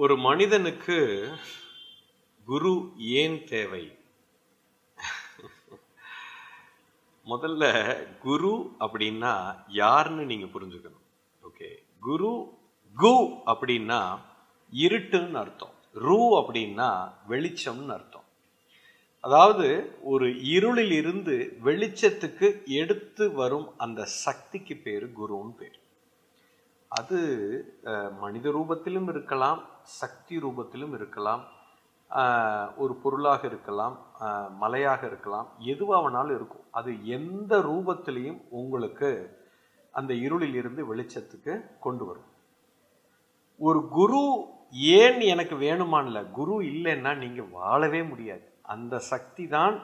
ஒரு மனிதனுக்கு குரு ஏன் தேவை? முதல்ல குரு அப்படின்னா யாருன்னு நீங்க புரிஞ்சுக்கணும். ஓகே. குரு கு அப்படின்னா இருட்டுன்னு அர்த்தம். ரூ அப்படின்னா வெளிச்சம்னு அர்த்தம். அதாவது ஒரு இருளில் இருந்து வெளிச்சத்துக்கு எடுத்து வரும் அந்த சக்திக்கு பேரு குருன்னு பேர். அது மனித ரூபத்திலும் இருக்கலாம் சக்தி ரூபத்திலும் இருக்கலாம் ஒரு பொருளாக இருக்கலாம் மலையாக இருக்கலாம் எதுவாக வேணாலும் இருக்கும். அது எந்த ரூபத்திலையும் உங்களுக்கு அந்த இருளில் இருந்து வெளிச்சத்துக்கு கொண்டு வரும். ஒரு குரு ஏன் எனக்கு வேணுமான்ல குரு இல்லைன்னா நீங்கள் வாழவே முடியாது. அந்த சக்தி தான்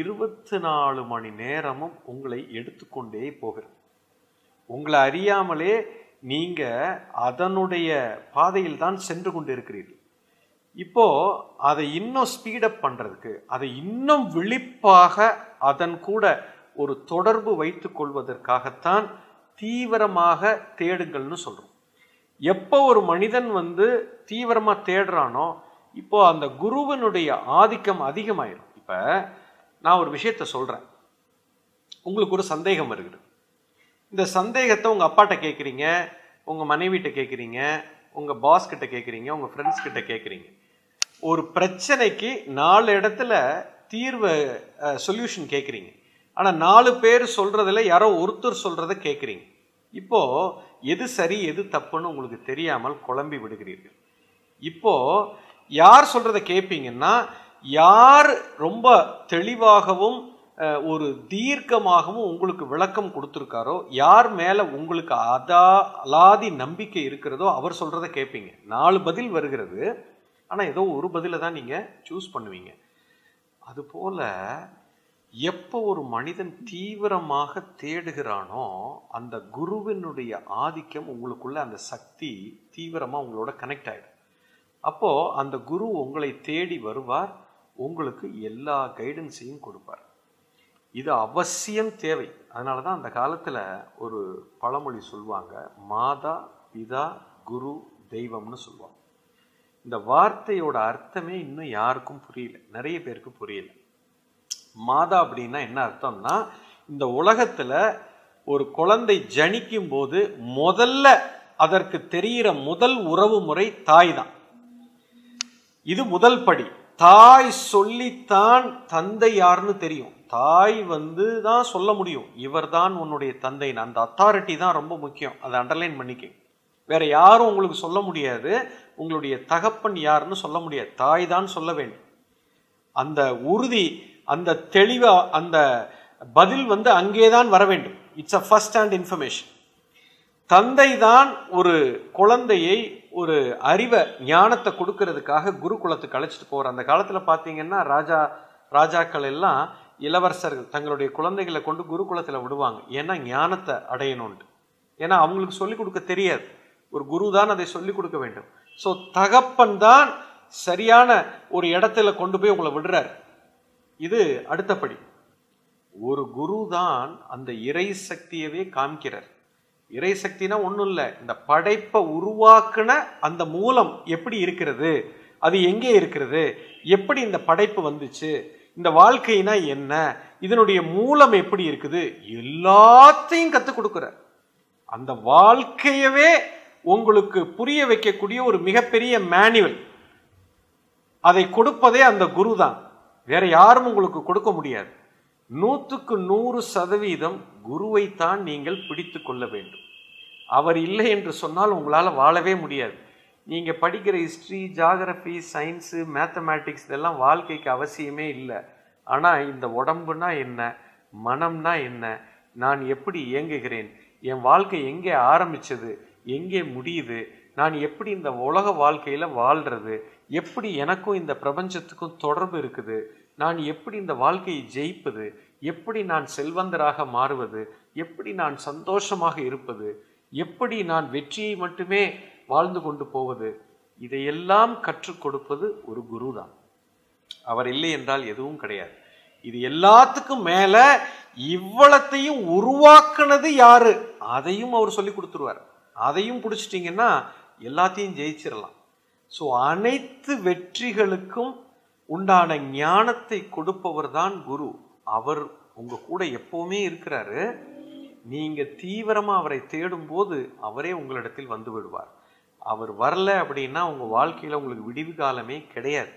இருபத்தி நாலு மணி நேரமும் உங்களை எடுத்துக்கொண்டே போகிறது. உங்களை அறியாமலே நீங்க அதனுடைய பாதையில் தான் சென்று கொண்டு இருக்கிறீர்கள் இப்போ அதை இன்னும் ஸ்பீடப் பண்றதுக்கு அதை இன்னும் விழிப்பாக அதன் கூட ஒரு தொடர்பு வைத்து கொள்வதற்காகத்தான் தீவிரமாக தேடுங்கள்னு சொல்றோம். எப்போ ஒரு மனிதன் வந்து தீவிரமா தேடுறானோ இப்போ அந்த குருவினுடைய ஆதிக்கம் அதிகமாயிரும். இப்ப நான் ஒரு விஷயத்த சொல்றேன். உங்களுக்கு ஒரு சந்தேகம் வருகிறது. இந்த சந்தேகத்தை உங்கள் அப்பாட்ட கேட்குறீங்க உங்கள் மனைவிட்ட கேட்குறீங்க உங்கள் பாஸ் கிட்ட கேட்குறீங்க உங்கள் ஃப்ரெண்ட்ஸ் கிட்ட கேட்குறீங்க ஒரு பிரச்சனைக்கு நாலு இடத்துல தீர்வு சொல்யூஷன் கேட்குறீங்க ஆனால் நாலு பேர் சொல்கிறதில் யாரோ ஒருத்தர் சொல்கிறத கேட்குறீங்க இப்போது எது சரி எது தப்புன்னு உங்களுக்கு தெரியாமல் குழம்பி விடுகிறீர்கள். இப்போது யார் சொல்கிறத கேட்பீங்கன்னா யார் ரொம்ப தெளிவாகவும் ஒரு தீர்க்கமாகவும் உங்களுக்கு விளக்கம் கொடுத்துருக்காரோ யார் மேலே உங்களுக்கு அதா அலாதி நம்பிக்கை இருக்கிறதோ அவர் சொல்கிறத கேட்பீங்க நாலு பதில் வருகிறது. ஆனால் ஏதோ ஒரு பதில தான் நீங்கள் சூஸ் பண்ணுவீங்க. அதுபோல் எப்போ ஒரு மனிதன் தீவிரமாக தேடுகிறானோ அந்த குருவினுடைய ஆதிக்கம் உங்களுக்குள்ள அந்த சக்தி தீவிரமாக உங்களோட கனெக்ட் ஆகிடும் அப்போது அந்த குரு உங்களை தேடி வருவார். உங்களுக்கு எல்லா கைடன்ஸையும் கொடுப்பார். இது அவசியம் தேவை. அதனால தான் அந்த காலத்தில் ஒரு பழமொழி சொல்லுவாங்க மாதா பிதா குரு தெய்வம்னு சொல்லுவாங்க. இந்த வார்த்தையோட அர்த்தமே இன்னும் யாருக்கும் புரியல. நிறைய பேருக்கு புரியல. மாதா அப்படின்னா என்ன அர்த்தம்னா இந்த உலகத்தில் ஒரு குழந்தை ஜனிக்கும் போது முதல்ல அதற்கு தெரிகிற முதல் உறவு முறை தாய் தான். இது முதல் படி. தாய் சொல்லித்தான் தந்தை யாருன்னு தெரியும். தாய் வந்து தான் சொல்ல முடியும். இவர்தான் உன்னுடைய தந்தைன்னு. அந்த அத்தாரிட்டி தான் ரொம்ப முக்கியம். அதை அண்டர்லைன் பண்ணிக்க. வேற யாரும் உங்களுக்கு சொல்ல முடியாது. உங்களுடைய தகப்பன் யாருன்னு சொல்ல முடியாது. தாய் தான் சொல்ல வேண்டும். அந்த உறுதி அந்த தெளிவா அந்த பதில் வந்து அங்கேதான் வர வேண்டும். It's a first hand information தந்தை தான் ஒரு குழந்தையை ஒரு அறிவை ஞானத்தை கொடுக்கறதுக்காக குருகுலத்துக்கு அழைச்சிட்டு போகிற அந்த காலத்தில் பார்த்தீங்கன்னா ராஜா ராஜாக்கள் எல்லாம் இளவரசர்கள் தங்களுடைய குழந்தைகளை கொண்டு குருகுலத்தில் விடுவாங்க. ஏன்னா ஞானத்தை அடையணும்ட்டு ஏன்னா அவங்களுக்கு சொல்லிக் கொடுக்க தெரியாது. ஒரு குரு தான் அதை சொல்லிக் கொடுக்க வேண்டும். ஸோ தகப்பன் தான் சரியான ஒரு இடத்துல கொண்டு போய் உங்களை விடுறார். இது அடுத்தபடி ஒரு குரு தான் அந்த இறை சக்தியவே காமிக்கிறார் இறை சக்தினா ஒன்றும் இல்லை. இந்த படைப்பை உருவாக்குன அந்த மூலம் எப்படி இருக்கிறது? அது எங்கே இருக்கிறது? எப்படி இந்த படைப்பு வந்துச்சு? இந்த வாழ்க்கைனா என்ன? இதனுடைய மூலம் எப்படி இருக்குது? எல்லாத்தையும் கற்றுக் கொடுக்குற அந்த வாழ்க்கையவே உங்களுக்கு புரிய வைக்கக்கூடிய ஒரு மிகப்பெரிய மேனுவல் அதை கொடுப்பதே அந்த குரு தான் வேற யாரும் உங்களுக்கு கொடுக்க முடியாது. நூற்றுக்கு நூறு சதவீதம் குருவைத்தான் நீங்கள் பிடித்து கொள்ள வேண்டும். அவர் இல்லை என்று சொன்னால் உங்களால் வாழவே முடியாது. நீங்கள் படிக்கிற ஹிஸ்ட்ரி ஜாகிரபி சயின்ஸு மேத்தமேட்டிக்ஸ் இதெல்லாம் வாழ்க்கைக்கு அவசியமே இல்லை. ஆனால் இந்த உடம்புனா என்ன? மனம்னா என்ன? நான் எப்படி இயங்குகிறேன்? என் வாழ்க்கை எங்கே ஆரம்பிச்சது? எங்கே முடியுது? நான் எப்படி இந்த உலக வாழ்க்கையில் வாழ்கிறது எப்படி எனக்கும் இந்த பிரபஞ்சத்துக்கும் தொடர்பு இருக்குது? நான் எப்படி இந்த வாழ்க்கையை ஜெயிப்பது? எப்படி நான் செல்வந்தராக மாறுவது? எப்படி நான் சந்தோஷமாக இருப்பது? எப்படி நான் வெற்றியை மட்டுமே வாழ்ந்து கொண்டு போவது? இதையெல்லாம் கற்றுக் கொடுப்பது ஒரு குரு தான் அவர் இல்லை என்றால் எதுவும் கிடையாது. இது எல்லாத்துக்கும் மேல இவ்வளத்தையும் உருவாக்குனது யாரு? அதையும் அவர் சொல்லி கொடுத்துருவார். அதையும் பிடிச்சிட்டிங்கன்னா எல்லாத்தையும் ஜெயிச்சிடலாம் ஸோ அனைத்து வெற்றிகளுக்கும் உண்டான ஞானத்தை கொடுப்பவர் தான் குரு. அவர் உங்க கூட எப்பவுமே இருக்கிறாரு. நீங்க தீவிரமா அவரை தேடும் போது அவரே உங்களிடத்தில் வந்து விடுவார். அவர் வரல அப்படின்னா உங்க வாழ்க்கையில உங்களுக்கு விடிவு காலமே கிடையாது.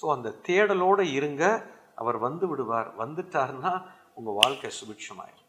ஸோ அந்த தேடலோட இருங்க அவர் வந்து விடுவார். வந்துட்டாருன்னா உங்க வாழ்க்கை சுபிக்ஷமாயிரும்